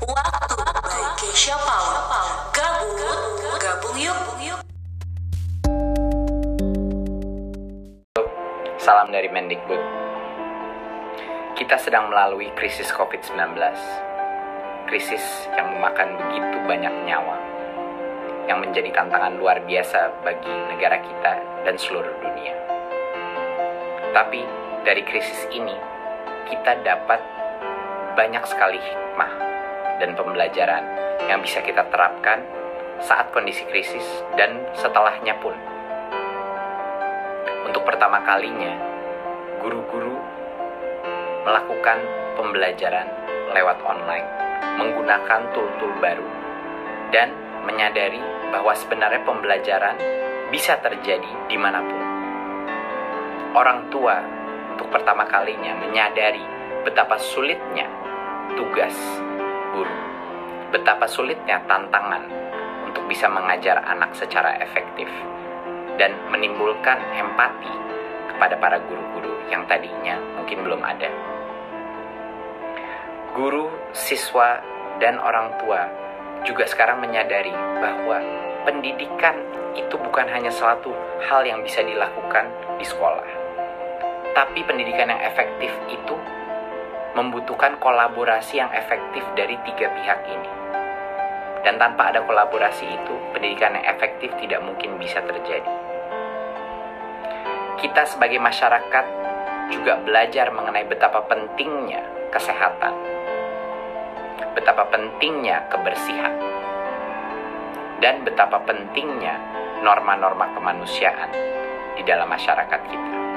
Waktu by Keisha Power. Gabung, gabung yuk. Salam dari Mendikbud. Kita sedang melalui krisis COVID-19. Krisis yang memakan begitu banyak nyawa. Yang menjadi tantangan luar biasa bagi negara kita dan seluruh dunia. Tapi dari krisis ini, kita dapat banyak sekali hikmah dan pembelajaran yang bisa kita terapkan saat kondisi krisis dan setelahnya pun. Untuk pertama kalinya, guru-guru melakukan pembelajaran lewat online menggunakan tool-tool baru dan menyadari bahwa sebenarnya pembelajaran bisa terjadi di mana pun. Orang tua untuk pertama kalinya menyadari betapa sulitnya tugas guru, betapa sulitnya tantangan untuk bisa mengajar anak secara efektif, dan menimbulkan empati kepada para guru-guru yang tadinya mungkin belum ada. Guru, siswa, dan orang tua juga sekarang menyadari bahwa pendidikan itu bukan hanya suatu hal yang bisa dilakukan di sekolah. Tapi pendidikan yang efektif itu membutuhkan kolaborasi yang efektif dari tiga pihak ini. Dan tanpa ada kolaborasi itu, pendidikan yang efektif tidak mungkin bisa terjadi. Kita sebagai masyarakat juga belajar mengenai betapa pentingnya kesehatan, betapa pentingnya kebersihan, dan betapa pentingnya norma-norma kemanusiaan di dalam masyarakat kita.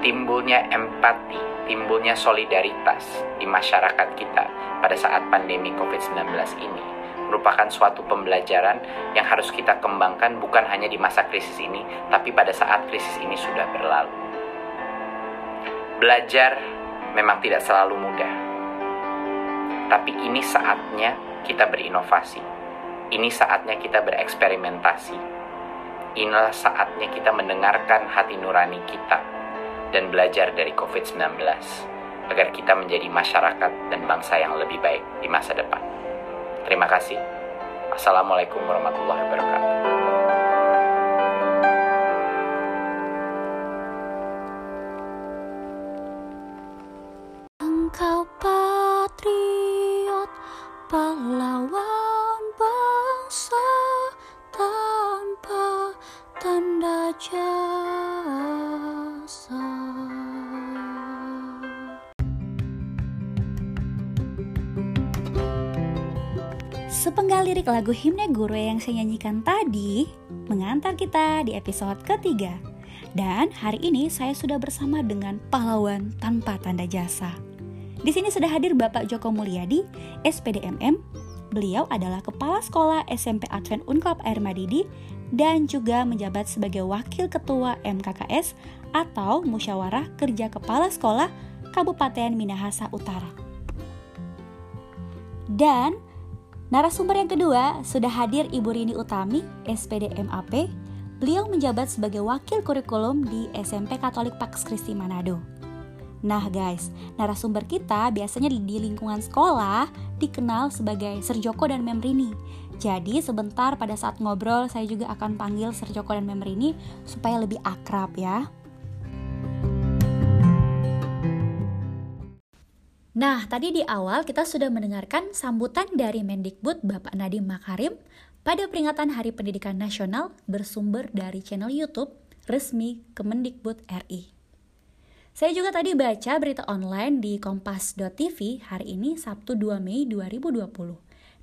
Timbulnya empati, timbulnya solidaritas di masyarakat kita pada saat pandemi COVID-19 ini merupakan suatu pembelajaran yang harus kita kembangkan bukan hanya di masa krisis ini, tapi pada saat krisis ini sudah berlalu. Belajar memang tidak selalu mudah, tapi ini saatnya kita berinovasi. Ini saatnya kita bereksperimentasi. Inilah saatnya kita mendengarkan hati nurani kita dan belajar dari COVID-19 agar kita menjadi masyarakat dan bangsa yang lebih baik di masa depan. Terima kasih. Assalamualaikum warahmatullahi wabarakatuh. Engkau patriot, pahlawan Sepenggal lirik lagu himne guru yang saya nyanyikan tadi mengantar kita di episode ketiga. Dan hari ini saya sudah bersama dengan pahlawan tanpa tanda jasa. Di sini sudah hadir Bapak Joko Mulyadi, SPDMM. Beliau adalah Kepala Sekolah SMP Advent Unklap Air Madidi dan juga menjabat sebagai Wakil Ketua MKKS atau Musyawarah Kerja Kepala Sekolah Kabupaten Minahasa Utara. Dan narasumber yang kedua sudah hadir Ibu Rini Utami, SPD MAP. Beliau menjabat sebagai Wakil Kurikulum di SMP Katolik Pax Christi Manado. Nah guys, narasumber kita biasanya di lingkungan sekolah dikenal sebagai Ser Joko dan Mem Rini. Jadi sebentar pada saat ngobrol saya juga akan panggil Ser Joko dan Mem Rini supaya lebih akrab ya. Nah, tadi di awal kita sudah mendengarkan sambutan dari Mendikbud Bapak Nadiem Makarim pada peringatan Hari Pendidikan Nasional bersumber dari channel YouTube resmi Kemendikbud RI. Saya juga tadi baca berita online di kompas.tv hari ini Sabtu 2 Mei 2020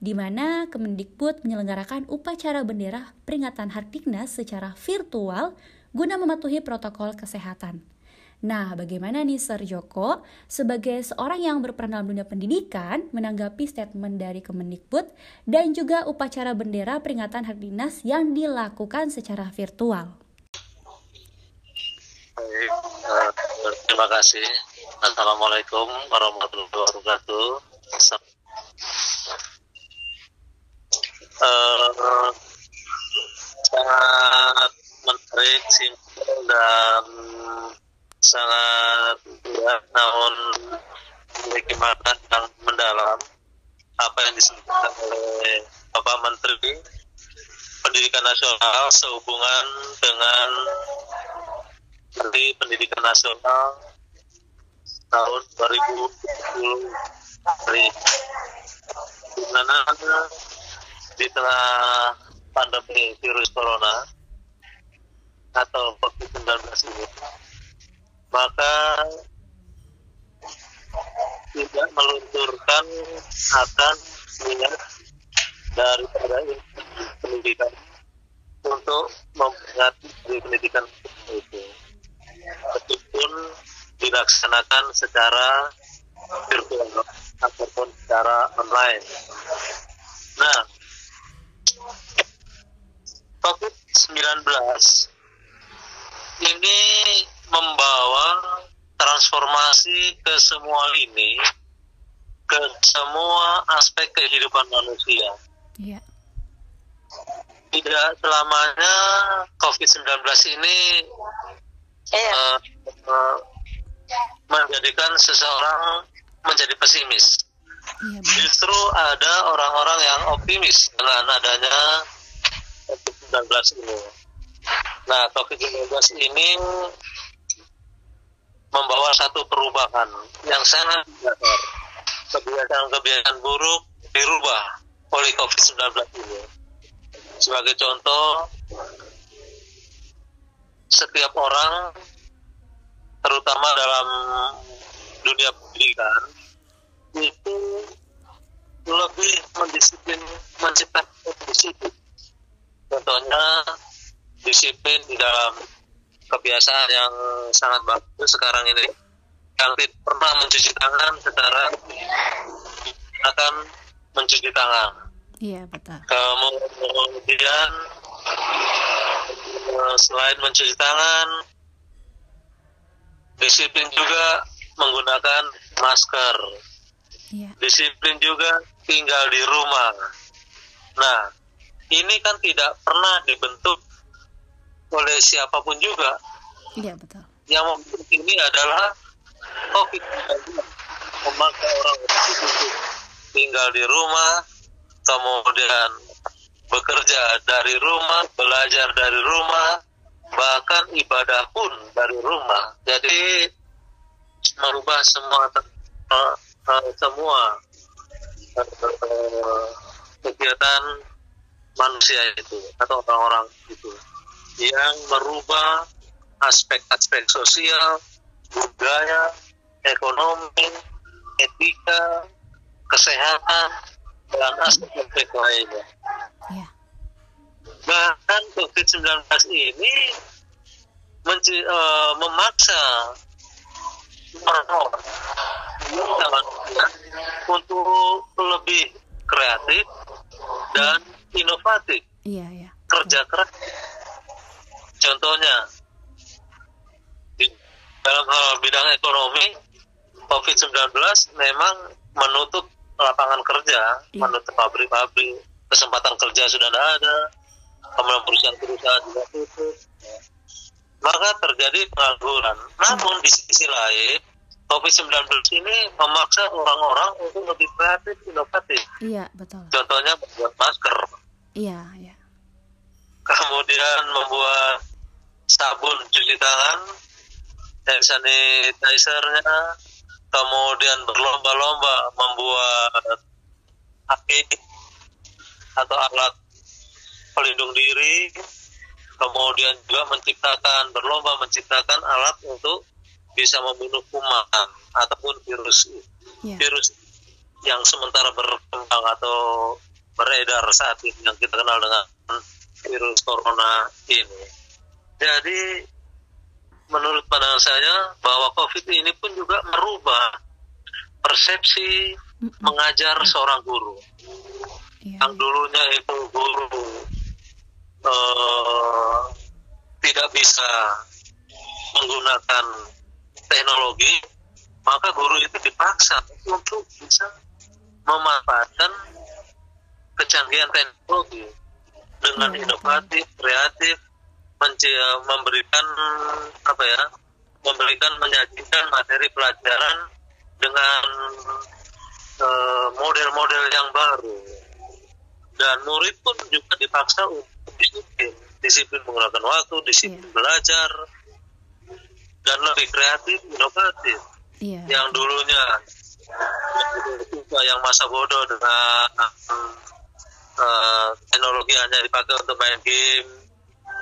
di mana Kemendikbud menyelenggarakan upacara bendera peringatan Hardiknas secara virtual guna mematuhi protokol kesehatan. Nah, bagaimana nih Sir Joko sebagai seorang yang berperan dalam dunia pendidikan menanggapi statement dari Kemendikbud dan juga upacara bendera peringatan Hari Dinas yang dilakukan secara virtual? Uh, terima kasih. Assalamualaikum warahmatullahi wabarakatuh. Uh, sangat menarik, simpel dan sangat ya, namun makna yang mendalam apa yang disampaikan oleh Bapak Menteri Pendidikan Nasional sehubungan dengan Menteri Pendidikan Nasional tahun 2020 hari di mana di tengah pandemi virus corona atau COVID-19 ini maka tidak melunturkan akan minat daripada pendidikan untuk memperingati dari pendidikan itu meskipun dilaksanakan secara virtual ataupun secara online. Nah, COVID-19 ini membawa transformasi ke semua lini, ke semua aspek kehidupan manusia. Iya. Tidak selamanya COVID-19 ini uh, uh, menjadikan seseorang menjadi pesimis. Iya. Justru ada orang-orang yang optimis dengan adanya COVID-19 ini. Nah, COVID-19 ini membawa satu perubahan yang sangat besar. Kebiasaan-kebiasaan buruk dirubah oleh COVID-19 ini. Sebagai contoh, setiap orang, terutama dalam dunia pendidikan, itu lebih mendisiplin, menciptakan disiplin. Contohnya, disiplin di dalam kebiasaan yang sangat bagus sekarang ini yang tidak pernah mencuci tangan secara akan mencuci tangan Iya, betul. kemudian eh, selain mencuci tangan disiplin juga menggunakan masker Iya. disiplin juga tinggal di rumah nah ini kan tidak pernah dibentuk oleh siapa pun juga Iya, betul. yang membentuk ini adalah COVID-19 memaksa orang untuk tinggal di rumah, kemudian bekerja dari rumah, belajar dari rumah, bahkan ibadah pun dari rumah. Jadi merubah semua eh, eh, semua eh, kegiatan manusia itu atau orang-orang itu yang merubah aspek-aspek sosial, budaya, ekonomi, etika, kesehatan, dan aspek-aspek lainnya. Iya. Bahkan COVID-19 ini menci- eh, memaksa manusia untuk lebih kreatif dan inovatif Iya, iya. kerja keras. Contohnya, di dalam hal bidang ekonomi, COVID-19 memang menutup lapangan kerja, Iya. menutup pabrik-pabrik, kesempatan kerja sudah tidak ada, kemudian perusahaan-perusahaan juga tutup. Maka terjadi pengangguran. Namun di sisi lain, COVID-19 ini memaksa orang-orang untuk lebih kreatif, inovatif. Iya, betul. Contohnya membuat masker, Iya, iya. kemudian membuat sabun cuci tangan, hand sanitizer-nya, kemudian berlomba-lomba membuat APD atau alat pelindung diri, kemudian juga menciptakan berlomba menciptakan alat untuk bisa membunuh kuman ataupun virus Iya. virus yang sementara berkembang atau beredar saat ini yang kita kenal dengan virus corona ini. Jadi menurut pandangan saya bahwa COVID ini pun juga merubah persepsi mengajar seorang guru. Iya. Yang dulunya itu guru eh, tidak bisa menggunakan teknologi, maka guru itu dipaksa untuk bisa memanfaatkan kecanggihan teknologi dengan Iya, inovatif, kreatif, memberikan apa ya, memberikan menyajikan materi pelajaran dengan eh, model-model yang baru dan murid pun juga dipaksa untuk disiplin disiplin menggunakan waktu disiplin Iya. belajar dan lebih kreatif inovatif Iya. yang dulunya yang masa bodoh dengan eh, teknologi hanya dipakai untuk main game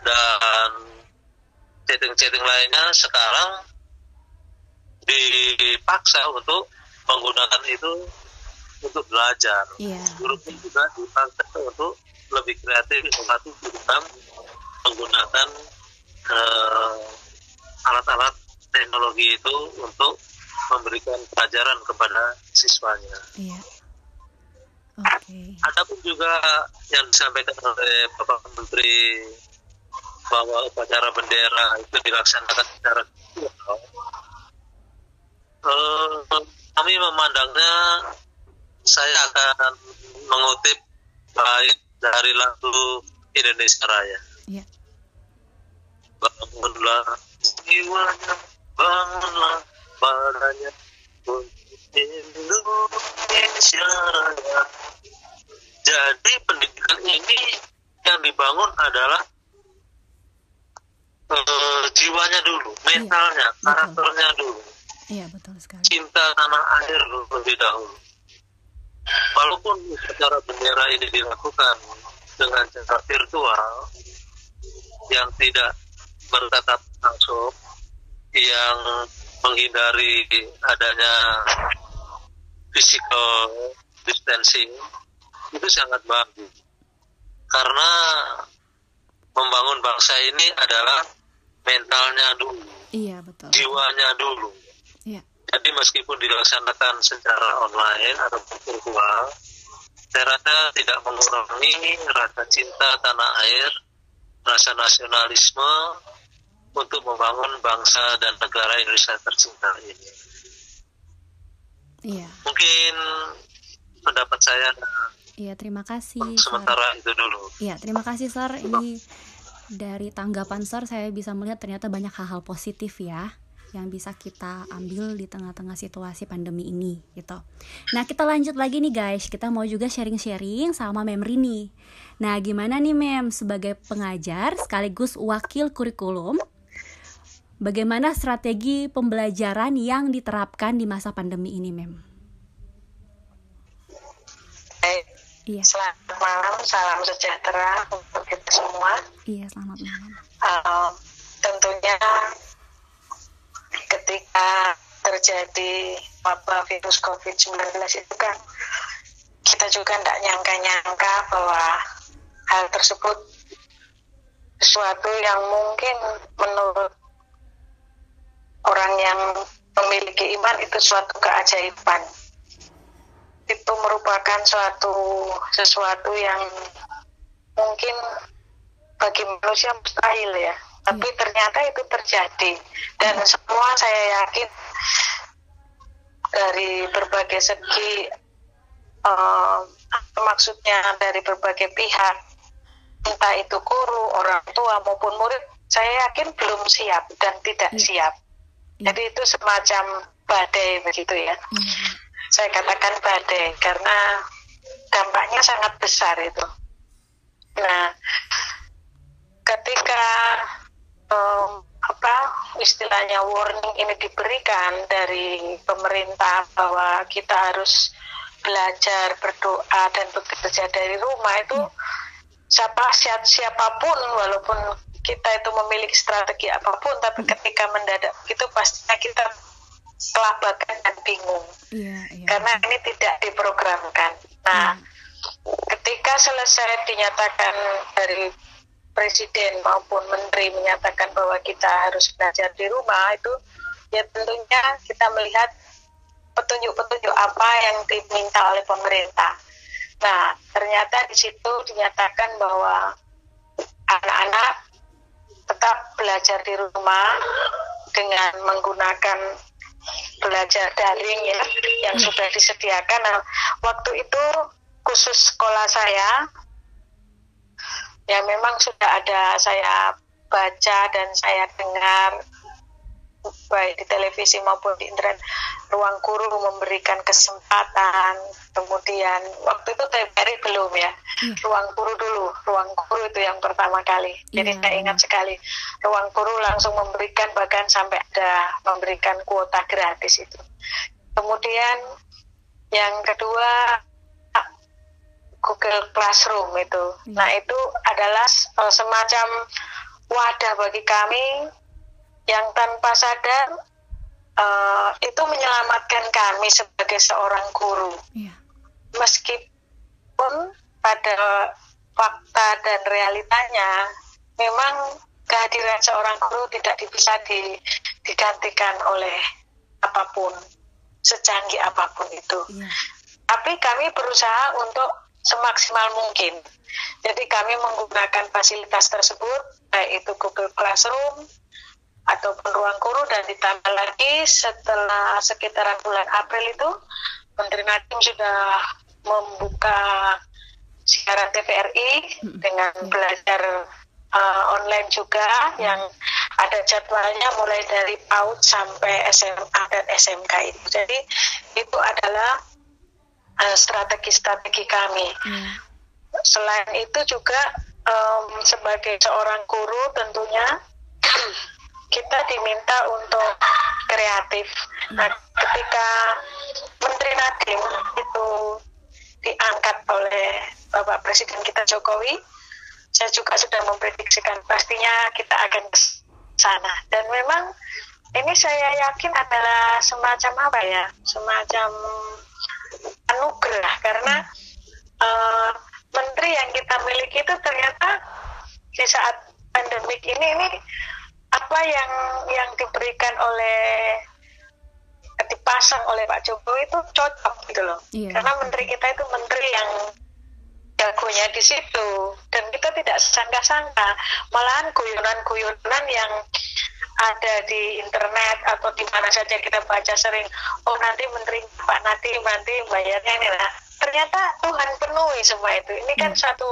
dan chatting-chatting lainnya sekarang dipaksa untuk menggunakan itu untuk belajar. Iya. Guru pun juga dipaksa untuk lebih kreatif inovatif dalam menggunakan eh, alat-alat teknologi itu untuk memberikan pelajaran kepada siswanya. Iya. Oke. Adapun juga yang disampaikan oleh Bapak Menteri bahwa upacara bendera itu dilaksanakan secara virtual. Eh, kami memandangnya saya akan mengutip baik dari lagu Indonesia Raya. Iya. Bangunlah jiwanya, bangunlah badannya untuk Indonesia Raya. Jadi pendidikan ini yang dibangun adalah eh, jiwanya dulu, mentalnya, betul. karakternya dulu, Iya, betul sekali. cinta tanah air dulu lebih dahulu. Walaupun secara bendera ini dilakukan dengan cara virtual yang tidak bertatap langsung, yang menghindari adanya physical distancing itu sangat bagus karena membangun bangsa ini adalah mentalnya dulu, Iya, betul. jiwanya dulu. Iya. Jadi meskipun dilaksanakan secara online atau virtual, saya rasa tidak mengurangi rasa cinta tanah air, rasa nasionalisme untuk membangun bangsa dan negara Indonesia tercinta ini. Iya. Mungkin pendapat saya Iya, terima kasih. Sementara itu dulu. Iya, terima kasih, Sir. Ini dari tanggapan Sir saya bisa melihat ternyata banyak hal-hal positif ya yang bisa kita ambil di tengah-tengah situasi pandemi ini gitu. Nah, kita lanjut lagi nih guys. Kita mau juga sharing-sharing sama Mem Rini. Nah, gimana nih Mem sebagai pengajar sekaligus wakil kurikulum? Bagaimana strategi pembelajaran yang diterapkan di masa pandemi ini, Mem? Baik, Iya, selamat malam, salam sejahtera untuk kita semua. iya selamat malam. Uh, tentunya ketika terjadi wabah virus COVID-19 itu kan kita juga tidak nyangka-nyangka bahwa hal tersebut sesuatu yang mungkin menurut orang yang memiliki iman itu suatu keajaiban itu merupakan suatu sesuatu yang mungkin bagi manusia mustahil ya. Tapi ternyata itu terjadi. Dan semua saya yakin dari berbagai segi eh, maksudnya dari berbagai pihak entah itu guru orang tua maupun murid saya yakin belum siap dan tidak Iya. siap. Iya. jadi itu semacam badai begitu ya. Iya, saya katakan badai karena dampaknya sangat besar itu. Nah, ketika em, apa istilahnya warning ini diberikan dari pemerintah bahwa kita harus belajar berdoa dan bekerja dari rumah itu siapa siap- siapa pun walaupun kita itu memiliki strategi apa pun tapi ketika mendadak itu pastinya kita kelabakan dan bingung iya, iya. karena ini tidak diprogramkan. Nah, ketika selesai dinyatakan dari presiden maupun menteri menyatakan bahwa kita harus belajar di rumah itu ya tentunya kita melihat petunjuk-petunjuk apa yang diminta oleh pemerintah. Nah, ternyata di situ dinyatakan bahwa anak-anak tetap belajar di rumah dengan menggunakan belajar daring ya yang sudah disediakan. Nah, waktu itu khusus sekolah saya ya memang sudah ada saya baca dan saya dengar baik di televisi maupun di internet ruang guru memberikan kesempatan. Kemudian waktu itu TVRI belum ya. Iya. ruang guru dulu. Ruang guru itu yang pertama kali. Jadi Iya, saya ingat sekali ruang guru langsung memberikan bahkan sampai ada memberikan kuota gratis itu. Kemudian yang kedua Google Classroom itu. Iya. nah itu adalah eh, semacam wadah bagi kami yang tanpa sadar eh, itu menyelamatkan kami sebagai seorang guru Iya. meskipun pada fakta dan realitanya memang kehadiran seorang guru tidak bisa di- digantikan oleh apa pun secanggih apa pun itu Iya. tapi kami berusaha untuk semaksimal mungkin. Jadi kami menggunakan fasilitas tersebut, baik itu Google Classroom ataupun ruang guru dan ditambah lagi setelah sekitaran bulan April itu Menteri Nadiem sudah membuka siaran TVRI dengan belajar uh, online juga yang ada jadwalnya mulai dari PAUD sampai SMA dan SMK itu. Jadi itu adalah uh, strategi-strategi kami. Iya. Selain itu juga em, sebagai seorang guru tentunya kita diminta untuk kreatif. Nah, ketika Menteri Nadiem itu diangkat oleh Bapak Presiden kita Jokowi, saya juga sudah memprediksikan pastinya kita akan ke sana. Dan memang ini saya yakin adalah semacam apa ya, semacam anugerah karena eh, menteri yang kita miliki itu ternyata di saat pandemik ini ini apa yang yang diberikan oleh dipasang oleh Pak Jokowi itu cocok gitu loh. Iya. karena menteri kita itu menteri yang jagonya di situ. Dan kita tidak sangka-sangka malahan guyonan-guyonan yang ada di internet atau di mana saja kita baca sering oh nanti menteri Pak nanti nanti bayarnya ini lah ternyata Tuhan penuhi semua itu. Ini kan suatu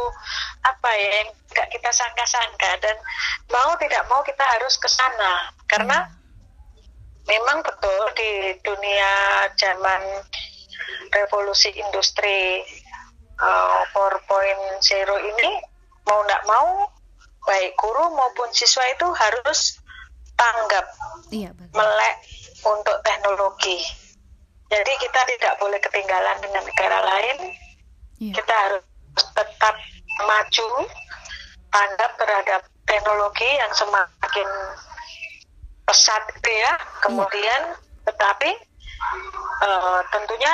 apa ya yang tidak kita sangka-sangka dan mau tidak mau kita harus ke sana. Karena memang betul di dunia zaman revolusi industri uh, 4.0 ini mau tidak mau baik guru maupun siswa itu harus tanggap Iya, melek untuk teknologi. Jadi kita tidak boleh ketinggalan dengan negara lain. Iya. Kita harus tetap maju, tanggap terhadap teknologi yang semakin pesat gitu ya. Kemudian, tetapi eh, tentunya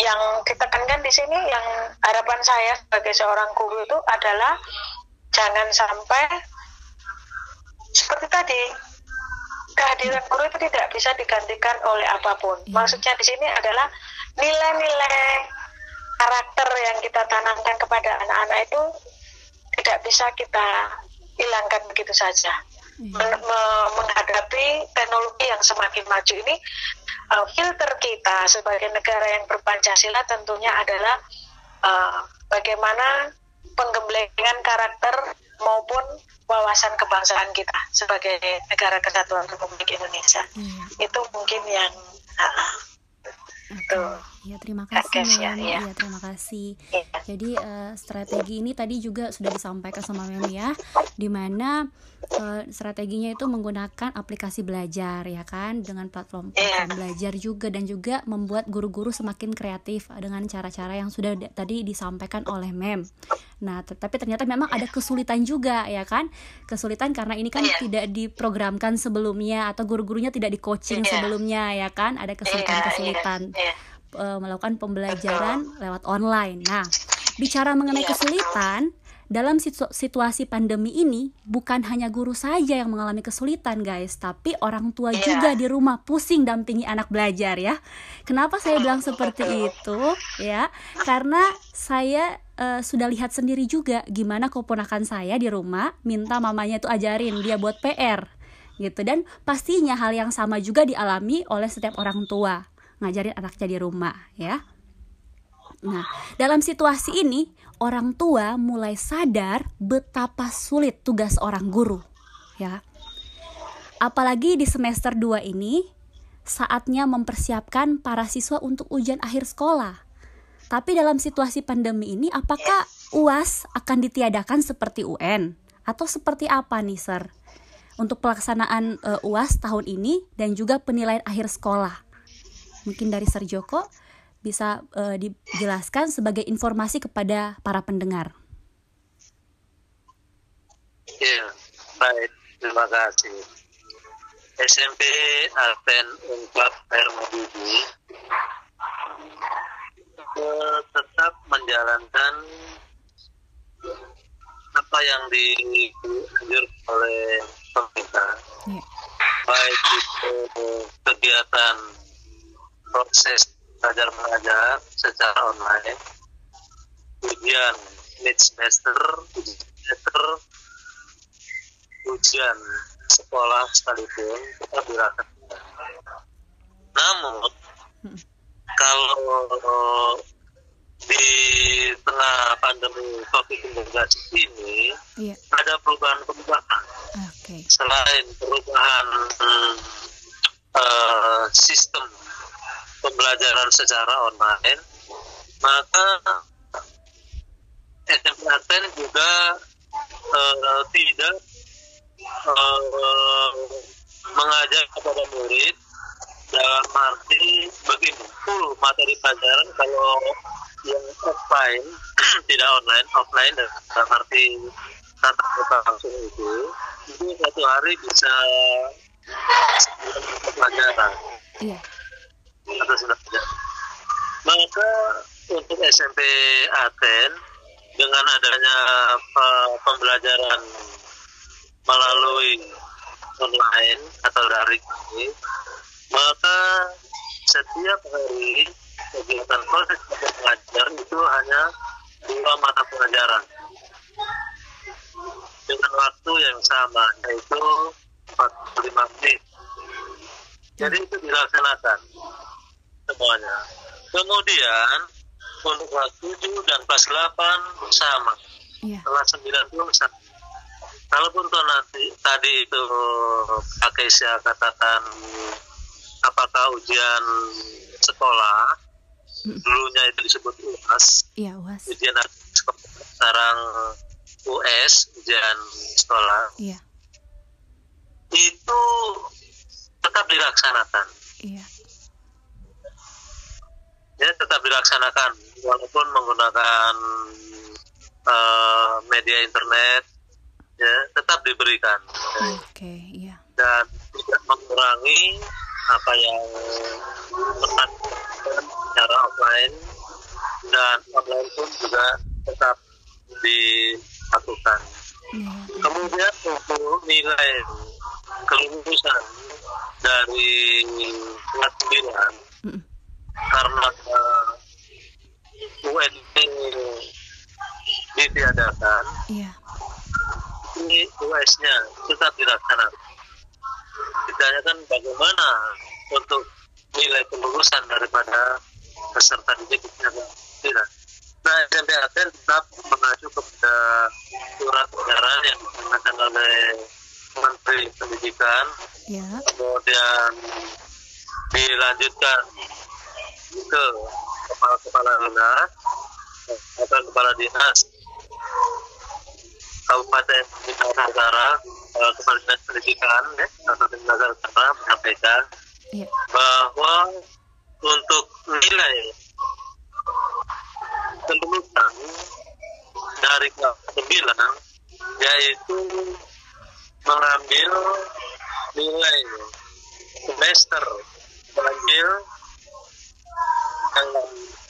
yang ditekankan di sini, yang harapan saya sebagai seorang guru itu adalah jangan sampai seperti tadi kehadiran guru itu tidak bisa digantikan oleh apa pun. Iya. Maksudnya di sini adalah nilai-nilai karakter yang kita tanamkan kepada anak-anak itu tidak bisa kita hilangkan begitu saja. Iya. Men- me- menghadapi teknologi yang semakin maju ini, uh, filter kita sebagai negara yang berpancasila tentunya adalah uh, bagaimana penggemblengan karakter maupun wawasan kebangsaan kita sebagai negara kesatuan Republik Indonesia. Iya. Itu mungkin yang uh, Oke. Tuh. Ya, terima Kak kasih Kesya, Mem. iya. Iya, terima kasih. Iya. Jadi eh, strategi ini tadi juga sudah disampaikan sama Mem ya, di mana eh, strateginya itu menggunakan aplikasi belajar ya kan, dengan platform, Iya. platform belajar juga dan juga membuat guru-guru semakin kreatif dengan cara-cara yang sudah di- tadi disampaikan oleh Mem. Nah, tapi ternyata memang ada kesulitan juga ya kan, kesulitan karena ini kan Iya. tidak diprogramkan sebelumnya atau guru-gurunya tidak di coaching Iya. sebelumnya ya kan, ada kesulitan-kesulitan Iya, iya, eh, melakukan pembelajaran lewat online. Nah, bicara mengenai kesulitan dalam situ- situasi pandemi ini bukan hanya guru saja yang mengalami kesulitan, guys, tapi orang tua Iya. juga di rumah pusing dampingi anak belajar ya. Kenapa saya bilang seperti itu? Ya, karena saya eh, sudah lihat sendiri juga gimana keponakan saya di rumah minta mamanya itu ajarin dia buat PR gitu dan pastinya hal yang sama juga dialami oleh setiap orang tua ngajarin anaknya di rumah ya. Nah, dalam situasi ini orang tua mulai sadar betapa sulit tugas orang guru ya. apalagi di semester 2 ini saatnya mempersiapkan para siswa untuk ujian akhir sekolah. Tapi dalam situasi pandemi ini apakah UAS akan ditiadakan seperti UN atau seperti apa nih, Sir? Untuk pelaksanaan uh, UAS tahun ini dan juga penilaian akhir sekolah. Mungkin dari Sir Joko bisa uh, dijelaskan sebagai informasi kepada para pendengar. Ya, baik. Terima kasih. SMP Alpen Ungkap Hermodudi eh, tetap menjalankan apa yang dianjur oleh pemerintah yeah. baik itu kegiatan proses belajar mengajar secara online ujian mid semester ujian semester ujian sekolah sekalipun tetap dirasakan namun hmm. kalau di tengah pandemi COVID-19 ini yeah. ada perubahan-perubahan. Okay. Selain perubahan uh, sistem pembelajaran secara online, maka SMPTN juga uh, tidak uh, mengajar kepada murid dalam arti begini full materi pelajaran kalau yang offline tidak online offline dalam arti tatap muka langsung itu itu satu hari bisa pelajaran iya. Atau sudah maka untuk SMP Aten dengan adanya pembelajaran melalui online atau daring ini maka setiap hari kegiatan proses mengajar itu hanya dua mata pelajaran. Dengan waktu yang sama yaitu 45 menit. Jadi itu dilaksanakan semuanya. Kemudian untuk kelas 7 dan kelas 8 sama. Yeah. kelas 9 pun sama. Kalaupun tuh nanti tadi itu Kak Keisha katakan apakah ujian sekolah dulunya itu disebut UAS iya UAS ujian sekarang US ujian sekolah. Iya. Itu tetap dilaksanakan. Iya ya tetap dilaksanakan walaupun menggunakan uh, media internet ya tetap diberikan oke okay, iya dan tidak mengurangi apa yang pernah secara offline dan online pun juga tetap dilakukan. Ya. Kemudian untuk nilai kelulusan dari kelas 9 mm. karena ditiadakan, yeah. ini US-nya tetap dilaksanakan kan bagaimana untuk nilai kelulusan daripada peserta didik tidak. Nah, SMP Aten tetap mengacu kepada surat edaran yang digunakan oleh Menteri Pendidikan, ya. kemudian dilanjutkan ke kepala-kepala dinas atau kepala dinas Kabupaten Negara uh, kepala dinas pendidikan ya atau utama menyampaikan yeah. bahwa untuk nilai kelulusan dari kelas 9 yaitu mengambil nilai semester mengambil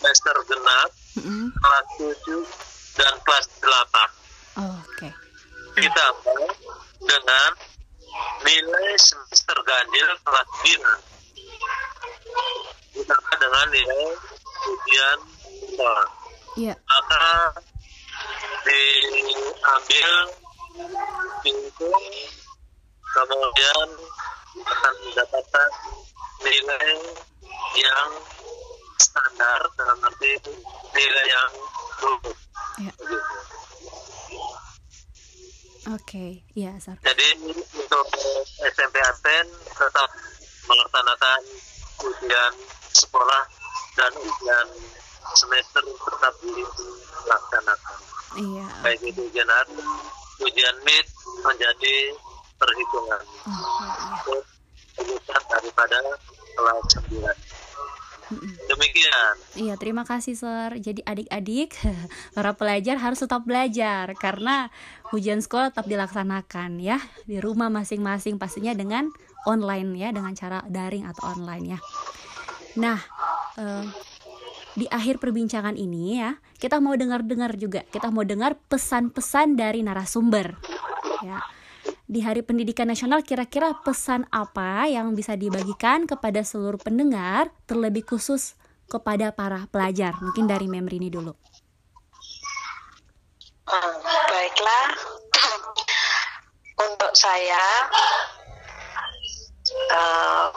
semester genap mm -hmm. kelas 7 dan kelas 8 oh, okay. Ditambah dengan nilai semester ganjil kelas 9 ditambah dengan nilai ujian. Yeah. Maka diambil hitung kemudian akan mendapatkan nilai yang standar dalam arti nilai yang lulus. Yeah. Oke, okay. ya, Jadi untuk SMP Aten tetap melaksanakan ujian sekolah dan ujian semester tetap dilaksanakan. Iya. Baik itu ujian hari, ujian mid menjadi perhitungan. Oh, iya. Itu daripada kelas 9. Mm-mm. Demikian. Iya, terima kasih, Sir. Jadi adik-adik, para pelajar harus tetap belajar karena ujian sekolah tetap dilaksanakan ya di rumah masing-masing pastinya dengan online ya, dengan cara daring atau online ya. Nah, eh, di akhir perbincangan ini ya, kita mau dengar-dengar juga, kita mau dengar pesan-pesan dari narasumber. Ya. Di Hari Pendidikan Nasional kira-kira pesan apa yang bisa dibagikan kepada seluruh pendengar, terlebih khusus kepada para pelajar? Mungkin dari Memri ini dulu. Hmm, baiklah. Untuk saya, eh,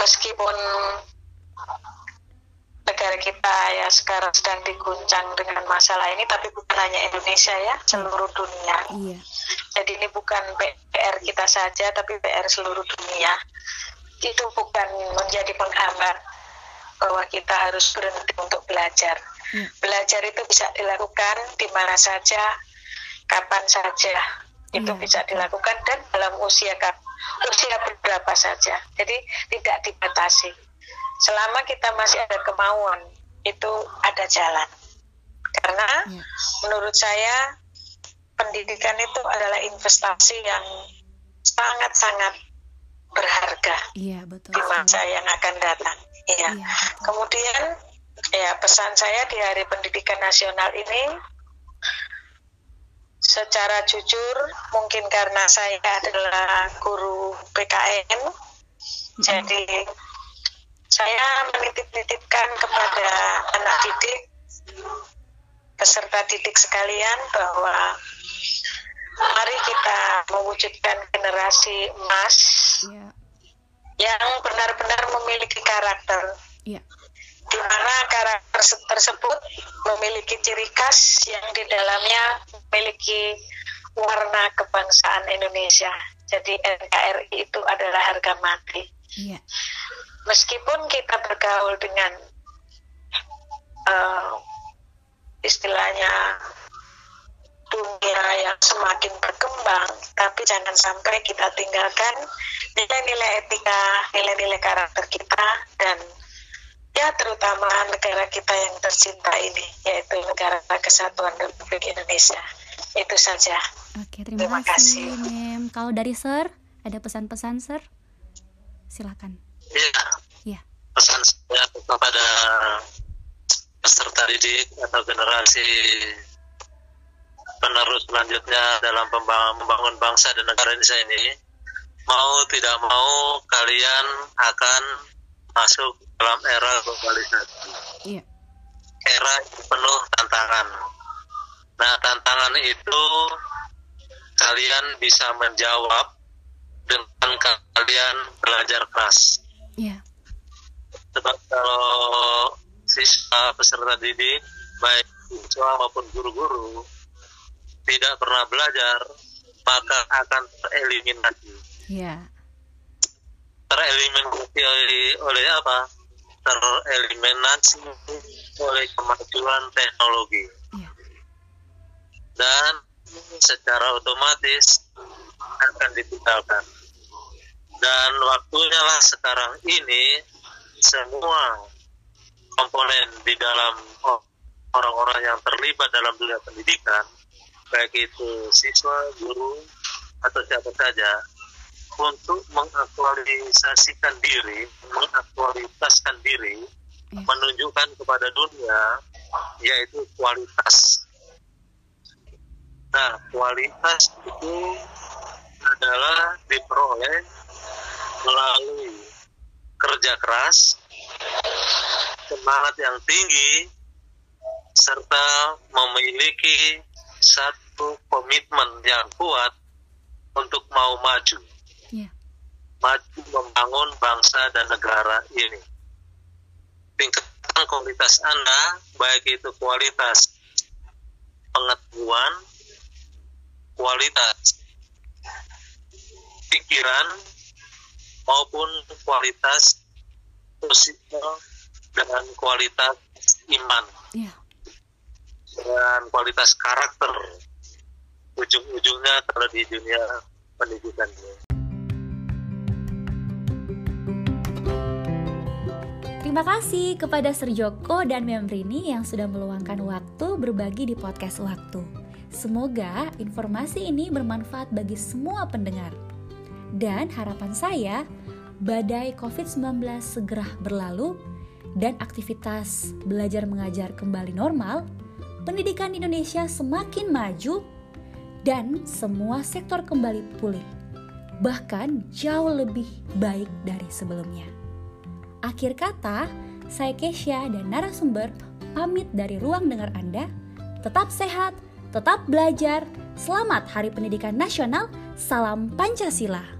meskipun negara kita ya sekarang sedang diguncang dengan masalah ini, tapi bukan hanya Indonesia ya, seluruh dunia. Iya. Jadi ini bukan PR kita saja, tapi PR seluruh dunia. Itu bukan menjadi penghambat bahwa kita harus berhenti untuk belajar. Iya. Belajar itu bisa dilakukan di mana saja, kapan saja. Itu Iya. bisa dilakukan dan dalam usia usia berapa saja. Jadi tidak dibatasi. Selama kita masih ada kemauan, itu ada jalan. Karena Iya. menurut saya pendidikan itu adalah investasi yang sangat-sangat berharga Iya, betul. di masa yang akan datang. Iya. Iya, betul. Kemudian ya pesan saya di Hari Pendidikan Nasional ini secara jujur mungkin karena saya adalah guru PKN jadi saya menitip-nitipkan kepada anak didik peserta didik sekalian bahwa mari kita mewujudkan generasi emas Iya. Yang benar-benar memiliki karakter Iya. di mana karakter se- tersebut memiliki ciri khas yang di dalamnya memiliki warna kebangsaan Indonesia. Jadi NKRI itu adalah harga mati. Iya. Meskipun kita bergaul dengan eh, istilahnya dunia yang semakin berkembang, tapi jangan sampai kita tinggalkan nilai-nilai etika, nilai-nilai karakter kita, dan ya terutama negara kita yang tercinta ini, yaitu negara kesatuan Republik Indonesia. Itu saja. Oke, terima, Terima kasih, kasih. Mem. Kalau dari Sir, ada pesan-pesan, Sir? Silakan. Iya. Iya. Pesan saya kepada peserta didik atau generasi selanjutnya dalam membangun bangsa dan negara Indonesia ini, mau tidak mau kalian akan masuk dalam era globalisasi. Iya. Era penuh tantangan. Nah, tantangan itu kalian bisa menjawab dengan kalian belajar keras. Iya. Sebab kalau siswa peserta didik, baik siswa maupun guru-guru, tidak pernah belajar, maka akan tereliminasi. Iya. Tereliminasi oleh, oleh apa? Tereliminasi oleh kemajuan teknologi. Iya. Dan secara otomatis akan ditinggalkan. Dan waktunya lah sekarang ini semua komponen di dalam orang-orang yang terlibat dalam dunia pendidikan, baik itu siswa, guru, atau siapa saja, untuk mengaktualisasikan diri, mengaktualisasikan diri, Iya. menunjukkan kepada dunia, yaitu kualitas. Nah, kualitas itu adalah diperoleh melalui kerja keras, semangat yang tinggi, serta memiliki satu komitmen yang kuat untuk mau maju, Iya. maju membangun bangsa dan negara ini. Tingkatkan kualitas Anda, baik itu kualitas pengetahuan, kualitas pikiran maupun kualitas sosial dengan kualitas iman Ya. dengan kualitas karakter ujung-ujungnya kalau di dunia pendidikan. Terima kasih kepada Sir Joko dan Memrini yang sudah meluangkan waktu berbagi di podcast Waktu. Semoga informasi ini bermanfaat bagi semua pendengar. Dan harapan saya, badai COVID-19 segera berlalu dan aktivitas belajar mengajar kembali normal, pendidikan Indonesia semakin maju dan semua sektor kembali pulih. Bahkan jauh lebih baik dari sebelumnya. Akhir kata, saya Kesha dan narasumber pamit dari ruang dengar Anda. Tetap sehat, tetap belajar. Selamat Hari Pendidikan Nasional. Salam Pancasila.